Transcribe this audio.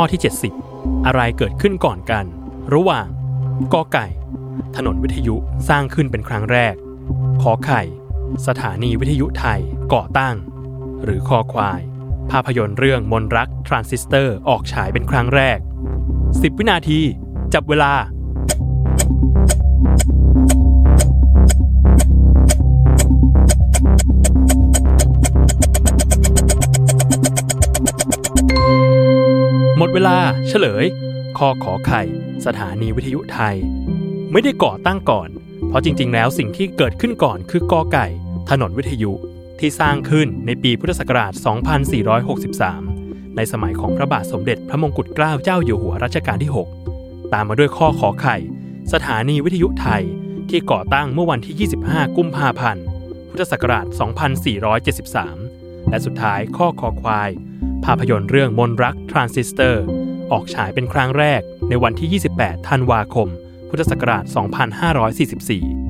ข้อที่ 70 อะไรเกิดขึ้นก่อนกัน ระหว่างกอไก่ ถนนวิทยุสร้างขึ้นเป็นครั้งแรกขอไข่ สถานีวิทยุไทยก่อตั้ง หรือคอควาย ภาพยนตร์เรื่องมนต์รักทรานซิสเตอร์ออกฉายเป็นครั้งแรก 10 วินาที จับเวลา หมดเวลาเฉลยคอขอไข่ สถานีวิทยุไทย ไม่ได้ก่อตั้งก่อน เพราะจริง ๆ แล้วสิ่งที่เกิดขึ้นก่อนคือกอไก่ ถนนวิทยุที่สร้างขึ้นในปีพุทธศักราช 2463 ในสมัยของพระบาทสมเด็จพระมงกุฎเกล้าเจ้าอยู่หัวรัชกาลที่ 6 ตามมาด้วยข้อขอไข่ สถานีวิทยุไทยที่ก่อตั้งเมื่อวันที่ 25 กุมภาพันธ์ พุทธศักราช 2473 และสุดท้ายข้อคอควาย ภาพยนตร์เรื่องมนต์รักทรานซิสเตอร์ออกฉายเป็นครั้งแรกในวันที่ 28 ธันวาคม พุทธศักราช 2544